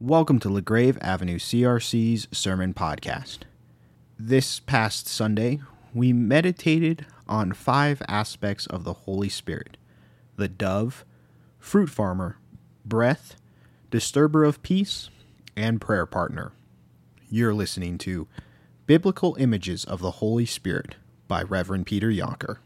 Welcome to LaGrave Avenue CRC's Sermon Podcast. This past Sunday, we meditated on five aspects of the Holy Spirit the dove, fruit farmer, breath, disturber of peace, and prayer partner. You're listening to Biblical Images of the Holy Spirit by Reverend Peter Jonker.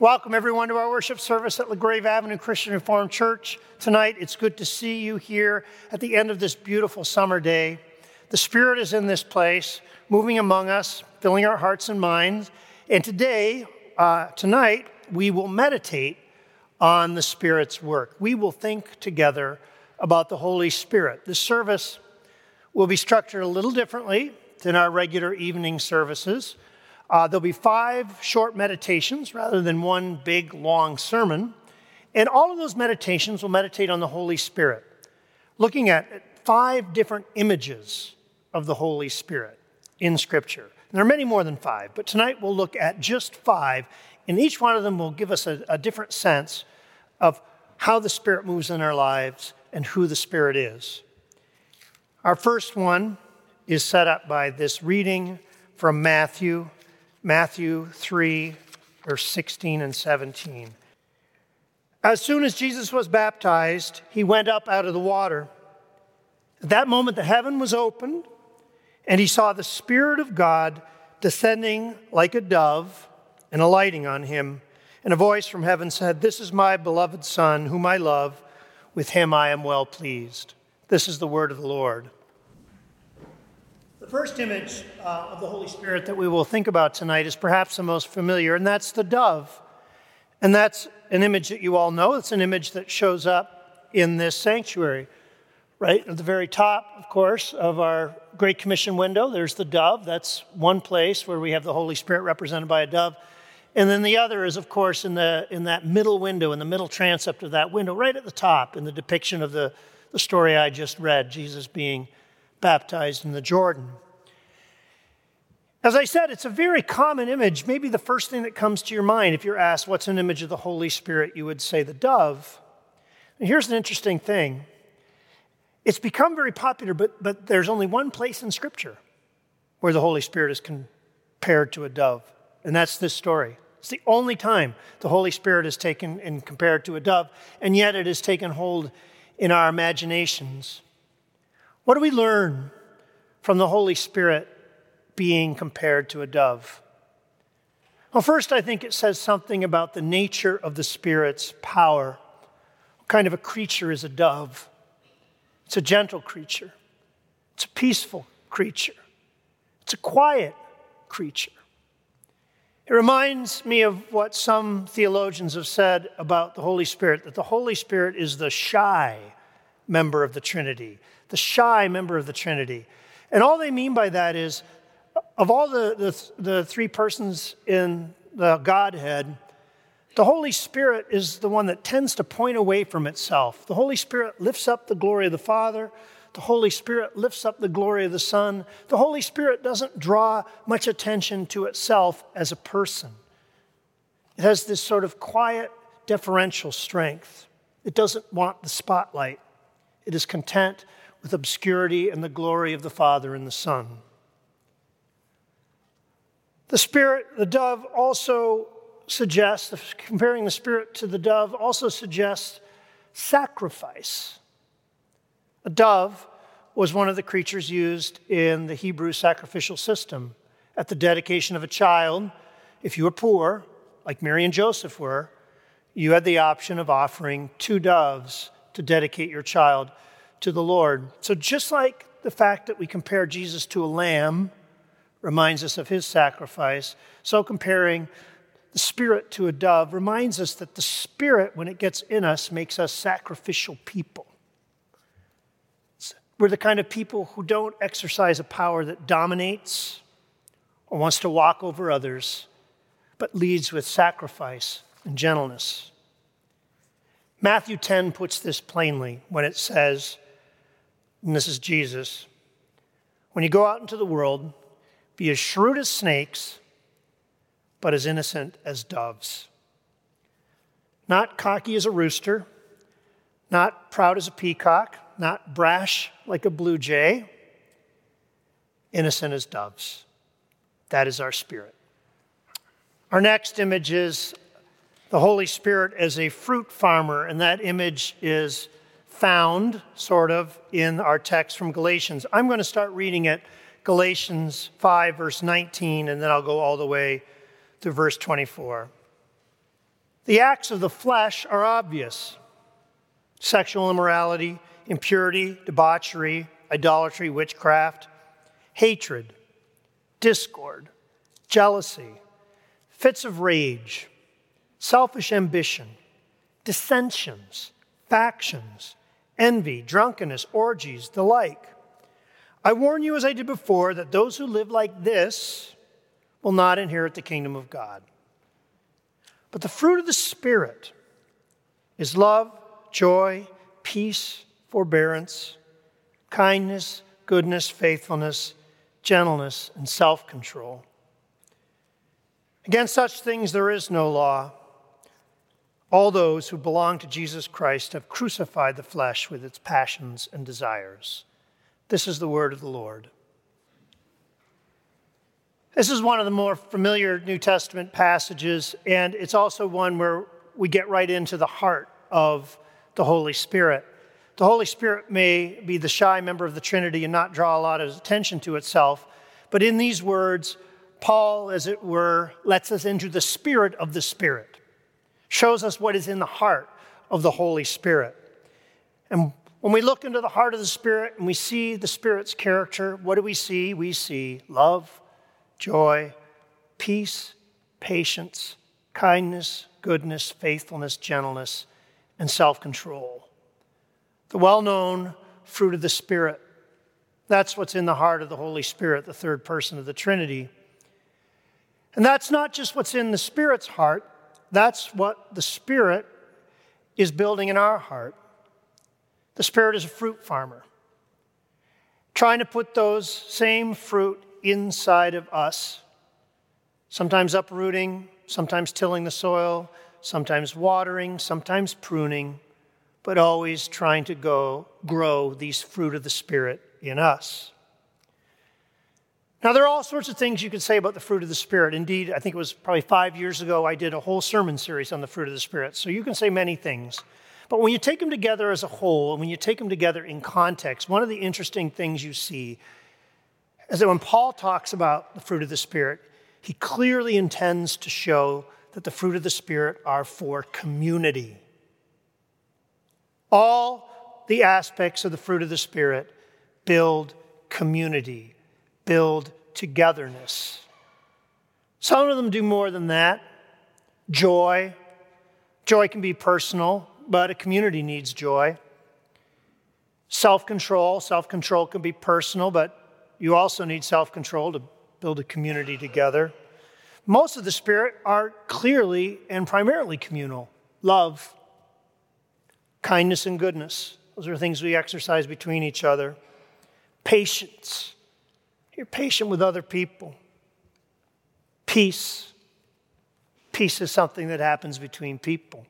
Welcome, everyone, to our worship service at LaGrave Avenue Christian Reformed Church. Tonight, it's good to see you here at the end of this beautiful summer day. The Spirit is in this place, moving among us, filling our hearts and minds. And today, uh, tonight, we will meditate on the Spirit's work. We will think together about the Holy Spirit. The service will be structured a little differently than our regular evening services. Uh, there'll be five short meditations rather than one big, long sermon. And all of those meditations will meditate on the Holy Spirit, looking at five different images of the Holy Spirit in Scripture. And there are many more than five, but tonight we'll look at just five, and each one of them will give us a, a different sense of how the Spirit moves in our lives and who the Spirit is. Our first one is set up by this reading from Matthew Matthew 3, verse 16 and 17. As soon as Jesus was baptized, he went up out of the water. At that moment, the heaven was opened, and he saw the Spirit of God descending like a dove and alighting on him. And a voice from heaven said, This is my beloved Son, whom I love. With him I am well pleased. This is the word of the Lord. The first image uh, of the Holy Spirit that we will think about tonight is perhaps the most familiar, and that's the dove. And that's an image that you all know. It's an image that shows up in this sanctuary. Right at the very top, of course, of our Great Commission window, there's the dove. That's one place where we have the Holy Spirit represented by a dove. And then the other is, of course, in, the, in that middle window, in the middle transept of that window, right at the top, in the depiction of the, the story I just read, Jesus being baptized in the Jordan. As I said, it's a very common image. Maybe the first thing that comes to your mind if you're asked what's an image of the Holy Spirit, you would say the dove. And here's an interesting thing it's become very popular, but, but there's only one place in Scripture where the Holy Spirit is compared to a dove, and that's this story. It's the only time the Holy Spirit is taken and compared to a dove, and yet it has taken hold in our imaginations. What do we learn from the Holy Spirit being compared to a dove? Well, first, I think it says something about the nature of the Spirit's power. What kind of a creature is a dove? It's a gentle creature, it's a peaceful creature, it's a quiet creature. It reminds me of what some theologians have said about the Holy Spirit that the Holy Spirit is the shy member of the Trinity, the shy member of the Trinity. And all they mean by that is, of all the, the, the three persons in the Godhead, the Holy Spirit is the one that tends to point away from itself. The Holy Spirit lifts up the glory of the Father. The Holy Spirit lifts up the glory of the Son. The Holy Spirit doesn't draw much attention to itself as a person. It has this sort of quiet, deferential strength. It doesn't want the spotlight. It is content with obscurity and the glory of the Father and the Son. The Spirit, the dove, also suggests, comparing the Spirit to the dove, also suggests sacrifice. A dove was one of the creatures used in the Hebrew sacrificial system. At the dedication of a child, if you were poor, like Mary and Joseph were, you had the option of offering two doves to dedicate your child to the Lord. So, just like the fact that we compare Jesus to a lamb reminds us of his sacrifice, so comparing the Spirit to a dove reminds us that the Spirit, when it gets in us, makes us sacrificial people. We're the kind of people who don't exercise a power that dominates or wants to walk over others, but leads with sacrifice and gentleness. Matthew 10 puts this plainly when it says, and this is Jesus, when you go out into the world, be as shrewd as snakes, but as innocent as doves. Not cocky as a rooster, not proud as a peacock, not brash like a blue jay, innocent as doves. That is our spirit. Our next image is the Holy Spirit as a fruit farmer, and that image is found, sort of, in our text from Galatians. I'm going to start reading it, Galatians 5, verse 19, and then I'll go all the way to verse 24. The acts of the flesh are obvious sexual immorality, impurity, debauchery, idolatry, witchcraft, hatred, discord, jealousy, fits of rage, selfish ambition, dissensions, factions, envy, drunkenness, orgies, the like. I warn you, as I did before, that those who live like this will not inherit the kingdom of God. But the fruit of the Spirit is love, joy, peace, forbearance, kindness, goodness, faithfulness, gentleness, and self control. Against such things there is no law. All those who belong to Jesus Christ have crucified the flesh with its passions and desires. This is the word of the Lord. This is one of the more familiar New Testament passages, and it's also one where we get right into the heart of the Holy Spirit. The Holy Spirit may be the shy member of the Trinity and not draw a lot of attention to itself, but in these words, Paul, as it were, lets us into the spirit of the Spirit, shows us what is in the heart of the Holy Spirit. And when we look into the heart of the Spirit and we see the Spirit's character, what do we see? We see love, joy, peace, patience, kindness, goodness, faithfulness, gentleness, and self control. The well known fruit of the Spirit. That's what's in the heart of the Holy Spirit, the third person of the Trinity. And that's not just what's in the Spirit's heart, that's what the Spirit is building in our heart. The Spirit is a fruit farmer, trying to put those same fruit inside of us, sometimes uprooting, sometimes tilling the soil, sometimes watering, sometimes pruning, but always trying to go grow these fruit of the Spirit in us. Now, there are all sorts of things you can say about the fruit of the Spirit. Indeed, I think it was probably five years ago I did a whole sermon series on the fruit of the Spirit. So you can say many things. But when you take them together as a whole, and when you take them together in context, one of the interesting things you see is that when Paul talks about the fruit of the Spirit, he clearly intends to show that the fruit of the Spirit are for community. All the aspects of the fruit of the Spirit build community build togetherness. Some of them do more than that. Joy. Joy can be personal, but a community needs joy. Self control. Self control can be personal, but you also need self control to build a community together. Most of the Spirit are clearly and primarily communal love, kindness, and goodness. Those are things we exercise between each other. Patience. You're patient with other people. Peace. Peace is something that happens between people.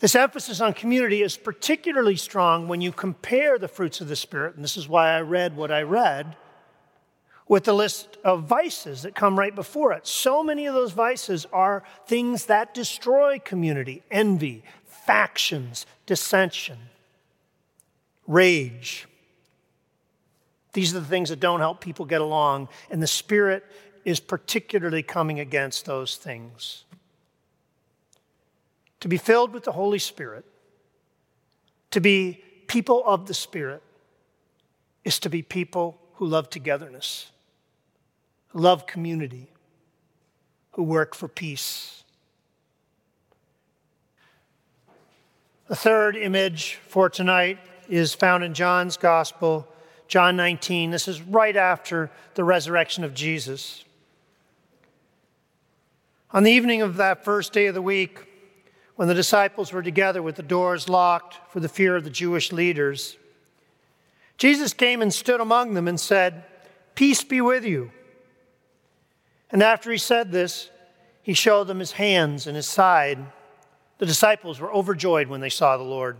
This emphasis on community is particularly strong when you compare the fruits of the Spirit, and this is why I read what I read, with the list of vices that come right before it. So many of those vices are things that destroy community envy, factions, dissension, rage, these are the things that don't help people get along, and the Spirit is particularly coming against those things. To be filled with the Holy Spirit, to be people of the Spirit, is to be people who love togetherness, love community, who work for peace. The third image for tonight is found in John's Gospel John 19. This is right after the resurrection of Jesus. On the evening of that first day of the week, when the disciples were together with the doors locked for the fear of the Jewish leaders, Jesus came and stood among them and said, Peace be with you. And after he said this, he showed them his hands and his side. The disciples were overjoyed when they saw the Lord.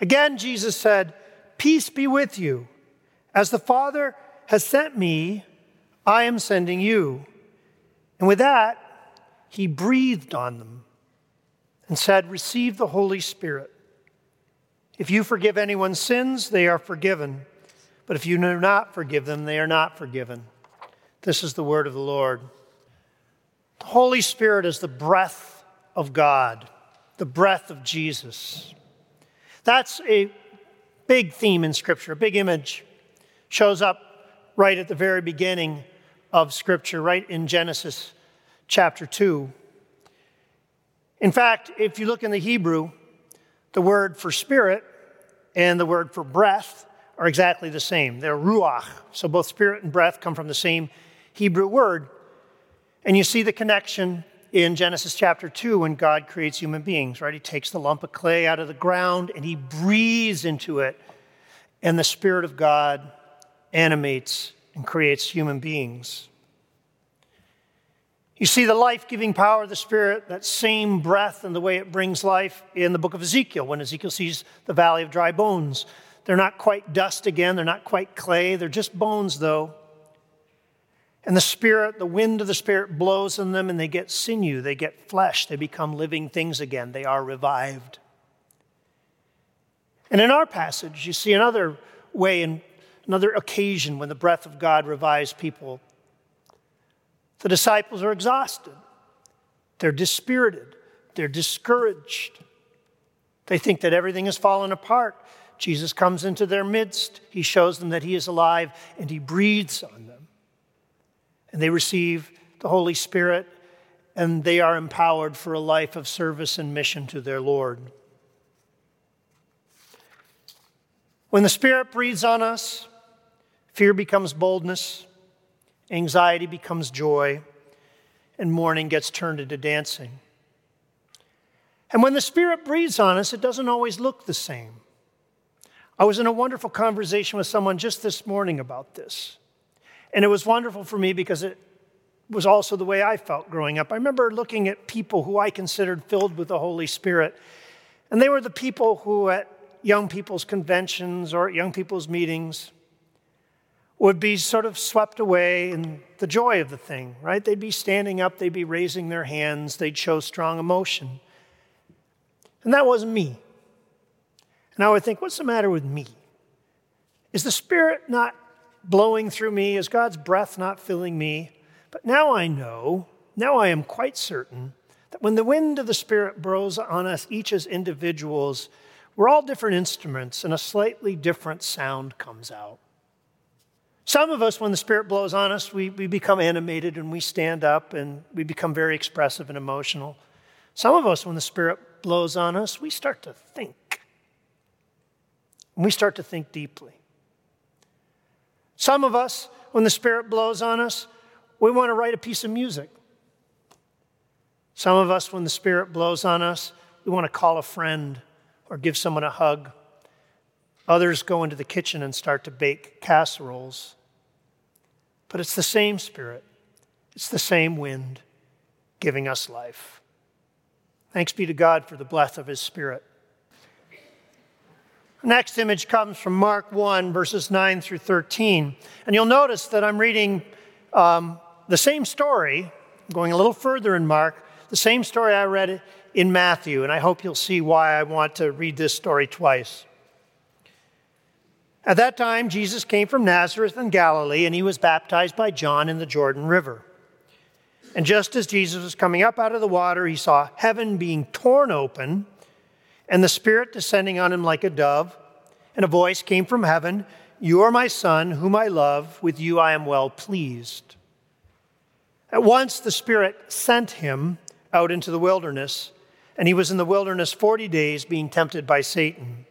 Again, Jesus said, Peace be with you. As the Father has sent me, I am sending you. And with that, he breathed on them and said, Receive the Holy Spirit. If you forgive anyone's sins, they are forgiven. But if you do not forgive them, they are not forgiven. This is the word of the Lord. The Holy Spirit is the breath of God, the breath of Jesus. That's a big theme in Scripture, a big image. Shows up right at the very beginning of Scripture, right in Genesis chapter 2. In fact, if you look in the Hebrew, the word for spirit and the word for breath are exactly the same. They're ruach. So both spirit and breath come from the same Hebrew word. And you see the connection in Genesis chapter 2 when God creates human beings, right? He takes the lump of clay out of the ground and he breathes into it, and the Spirit of God animates and creates human beings. You see the life giving power of the Spirit, that same breath and the way it brings life in the book of Ezekiel, when Ezekiel sees the valley of dry bones. They're not quite dust again, they're not quite clay, they're just bones, though. And the Spirit, the wind of the Spirit blows in them and they get sinew, they get flesh, they become living things again, they are revived. And in our passage, you see another way, in another occasion when the breath of God revives people. The disciples are exhausted, they're dispirited, they're discouraged. They think that everything has fallen apart. Jesus comes into their midst, he shows them that he is alive, and he breathes on them and they receive the Holy Spirit, and they are empowered for a life of service and mission to their Lord. When the Spirit breathes on us, fear becomes boldness, anxiety becomes joy, and mourning gets turned into dancing. And when the Spirit breathes on us, it doesn't always look the same. I was in a wonderful conversation with someone just this morning about this. And it was wonderful for me because it was also the way I felt growing up. I remember looking at people who I considered filled with the Holy Spirit, and they were the people who, at young people's conventions or at young people's meetings, would be sort of swept away in the joy of the thing, right? They'd be standing up, they'd be raising their hands, they'd show strong emotion. And that wasn't me. And I would think, what's the matter with me? Is the Spirit not blowing through me? Is God's breath not filling me? But now I know, now I am quite certain that when the wind of the Spirit blows on us, each as individuals, we're all different instruments and a slightly different sound comes out. Some of us, when the Spirit blows on us, we, we become animated and we stand up and we become very expressive and emotional. Some of us, when the Spirit blows on us, we start to think. And we start to think deeply. Some of us, when the Spirit blows on us, we want to write a piece of music. Some of us, when the Spirit blows on us, we want to call a friend or give someone a hug. Others go into the kitchen and start to bake casseroles. But it's the same Spirit, it's the same wind giving us life. Thanks be to God for the breath of His Spirit. Next image comes from Mark 1, verses 9 through 13. And you'll notice that I'm reading um, the same story, going a little further in Mark, the same story I read in Matthew. And I hope you'll see why I want to read this story twice. At that time, Jesus came from Nazareth in Galilee, and he was baptized by John in the Jordan River. And just as Jesus was coming up out of the water, he saw heaven being torn open and the Spirit descending on him like a dove. And a voice came from heaven You are my Son, whom I love. With you I am well pleased. At once the Spirit sent him out into the wilderness, and he was in the wilderness 40 days being tempted by Satan.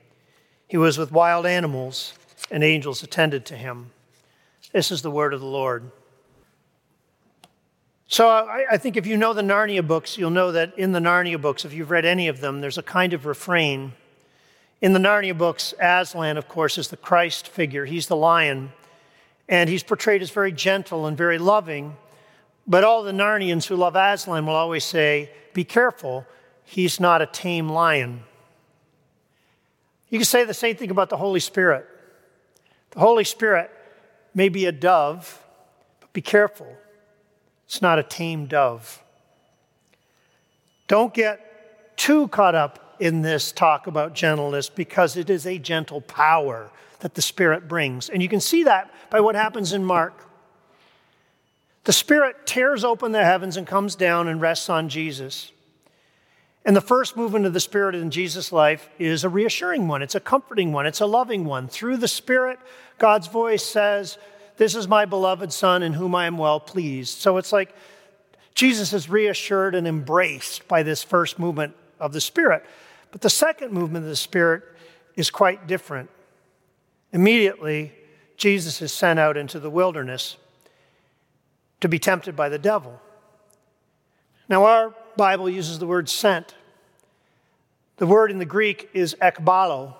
He was with wild animals, and angels attended to him. This is the word of the Lord. So I, I, think if you know the Narnia books, you'll know that in the Narnia books, if you've read any of them, there's a kind of refrain. In the Narnia books, Aslan, of course, is the Christ figure. He's the lion, and he's portrayed as very gentle and very loving. But all the Narnians who love Aslan will always say, Be careful, he's not a tame lion. You can say the same thing about the Holy Spirit. The Holy Spirit may be a dove, but be careful. It's not a tame dove. Don't get too caught up in this talk about gentleness because it is a gentle power that the Spirit brings. And you can see that by what happens in Mark. The Spirit tears open the heavens and comes down and rests on Jesus. And the first movement of the Spirit in Jesus' life is a reassuring one. It's a comforting one. It's a loving one. Through the Spirit, God's voice says, This is my beloved Son in whom I am well pleased. So it's like Jesus is reassured and embraced by this first movement of the Spirit. But the second movement of the Spirit is quite different. Immediately, Jesus is sent out into the wilderness to be tempted by the devil. Now, our Bible uses the word sent. The word in the Greek is ekbalo.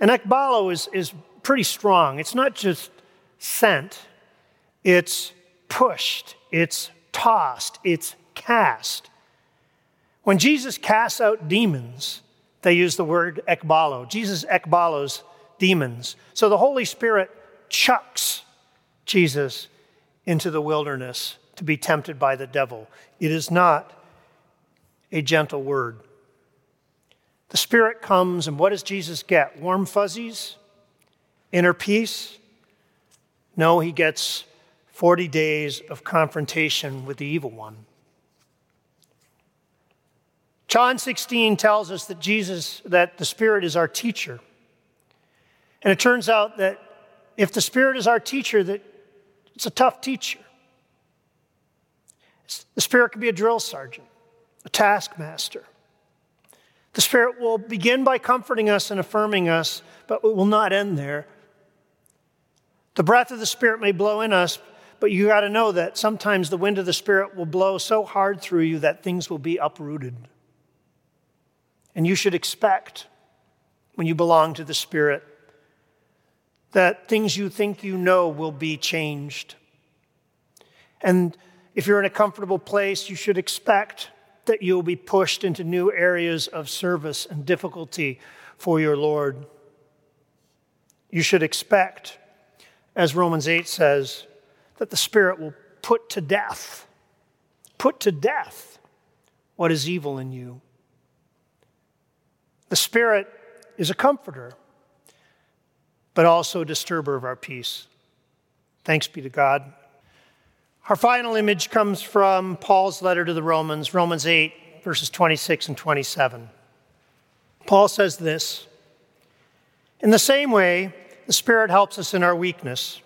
And ekbalo is, is pretty strong. It's not just sent, it's pushed, it's tossed, it's cast. When Jesus casts out demons, they use the word ekbalo. Jesus ekbalos demons. So the Holy Spirit chucks Jesus into the wilderness to be tempted by the devil. It is not a gentle word. The Spirit comes, and what does Jesus get? Warm fuzzies? Inner peace? No, he gets 40 days of confrontation with the evil one. John 16 tells us that Jesus, that the Spirit is our teacher. And it turns out that if the Spirit is our teacher, that it's a tough teacher. The Spirit can be a drill sergeant, a taskmaster. The Spirit will begin by comforting us and affirming us, but it will not end there. The breath of the Spirit may blow in us, but you got to know that sometimes the wind of the Spirit will blow so hard through you that things will be uprooted. And you should expect, when you belong to the Spirit, that things you think you know will be changed. And if you're in a comfortable place, you should expect that you'll be pushed into new areas of service and difficulty for your Lord. You should expect, as Romans 8 says, that the Spirit will put to death, put to death what is evil in you. The Spirit is a comforter but also a disturber of our peace. Thanks be to God. Our final image comes from Paul's letter to the Romans, Romans 8, verses 26 and 27. Paul says this In the same way, the Spirit helps us in our weakness.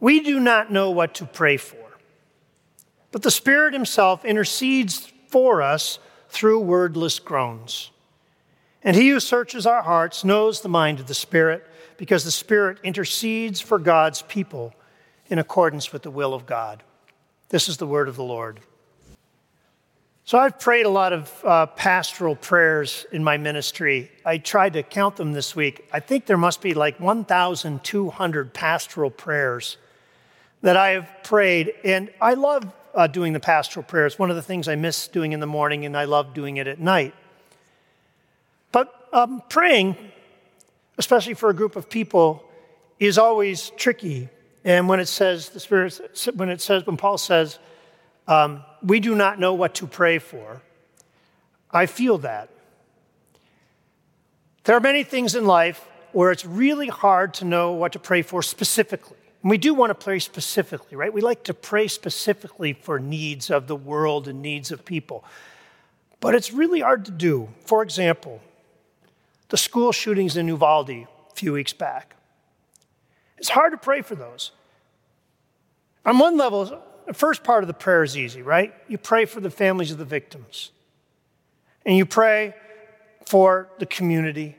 We do not know what to pray for, but the Spirit Himself intercedes for us through wordless groans. And He who searches our hearts knows the mind of the Spirit because the Spirit intercedes for God's people in accordance with the will of God. This is the word of the Lord. So, I've prayed a lot of uh, pastoral prayers in my ministry. I tried to count them this week. I think there must be like 1,200 pastoral prayers that I have prayed. And I love uh, doing the pastoral prayers. One of the things I miss doing in the morning, and I love doing it at night. But um, praying especially for a group of people, is always tricky. And when it says, the Spirit, when it says, when Paul says, um, we do not know what to pray for, I feel that. There are many things in life where it's really hard to know what to pray for specifically. And we do want to pray specifically, right? We like to pray specifically for needs of the world and needs of people. But it's really hard to do. For example, the school shootings in Uvalde a few weeks back. It's hard to pray for those. On one level, the first part of the prayer is easy, right? You pray for the families of the victims, and you pray for the community,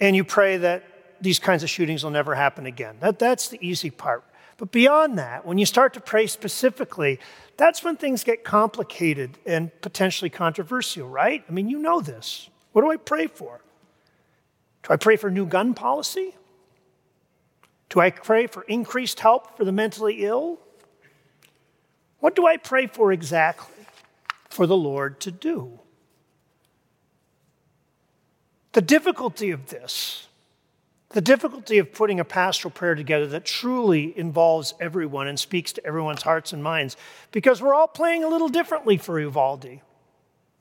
and you pray that these kinds of shootings will never happen again. That, that's the easy part. But beyond that, when you start to pray specifically, that's when things get complicated and potentially controversial, right? I mean, you know this. What do I pray for? Do I pray for new gun policy? Do I pray for increased help for the mentally ill? What do I pray for exactly for the Lord to do? The difficulty of this, the difficulty of putting a pastoral prayer together that truly involves everyone and speaks to everyone's hearts and minds, because we're all playing a little differently for Uvalde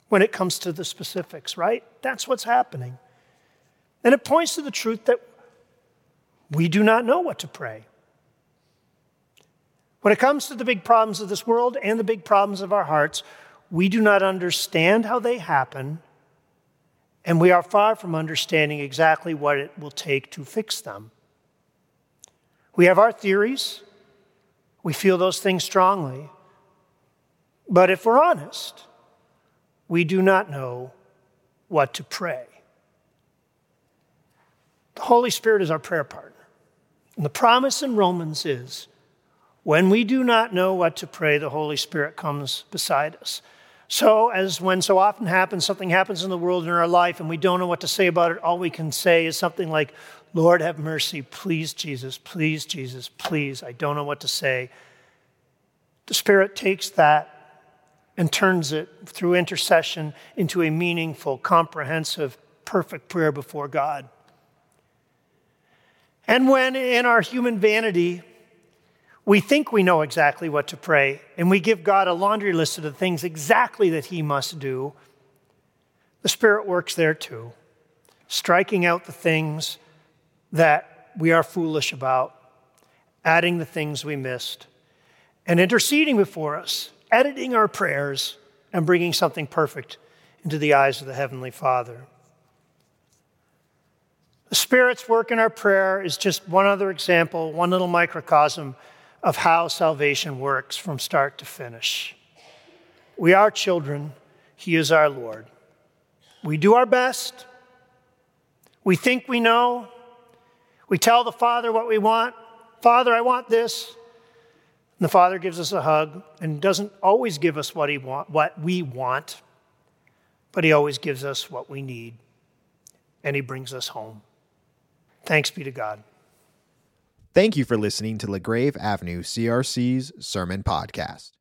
when it comes to the specifics, right? That's what's happening. And it points to the truth that we do not know what to pray. When it comes to the big problems of this world and the big problems of our hearts, we do not understand how they happen, and we are far from understanding exactly what it will take to fix them. We have our theories, we feel those things strongly, but if we're honest, we do not know what to pray. The Holy Spirit is our prayer partner. And the promise in Romans is when we do not know what to pray, the Holy Spirit comes beside us. So, as when so often happens, something happens in the world in our life and we don't know what to say about it, all we can say is something like, Lord, have mercy. Please, Jesus. Please, Jesus. Please. I don't know what to say. The Spirit takes that and turns it through intercession into a meaningful, comprehensive, perfect prayer before God. And when in our human vanity, we think we know exactly what to pray, and we give God a laundry list of the things exactly that He must do. The Spirit works there too, striking out the things that we are foolish about, adding the things we missed, and interceding before us, editing our prayers, and bringing something perfect into the eyes of the Heavenly Father. The Spirit's work in our prayer is just one other example, one little microcosm of how salvation works from start to finish. We are children, He is our Lord. We do our best. We think we know. We tell the Father what we want. Father, I want this. And the Father gives us a hug and doesn't always give us what, he want, what we want, but He always gives us what we need. And He brings us home. Thanks be to God. Thank you for listening to LaGrave Avenue CRC's Sermon Podcast.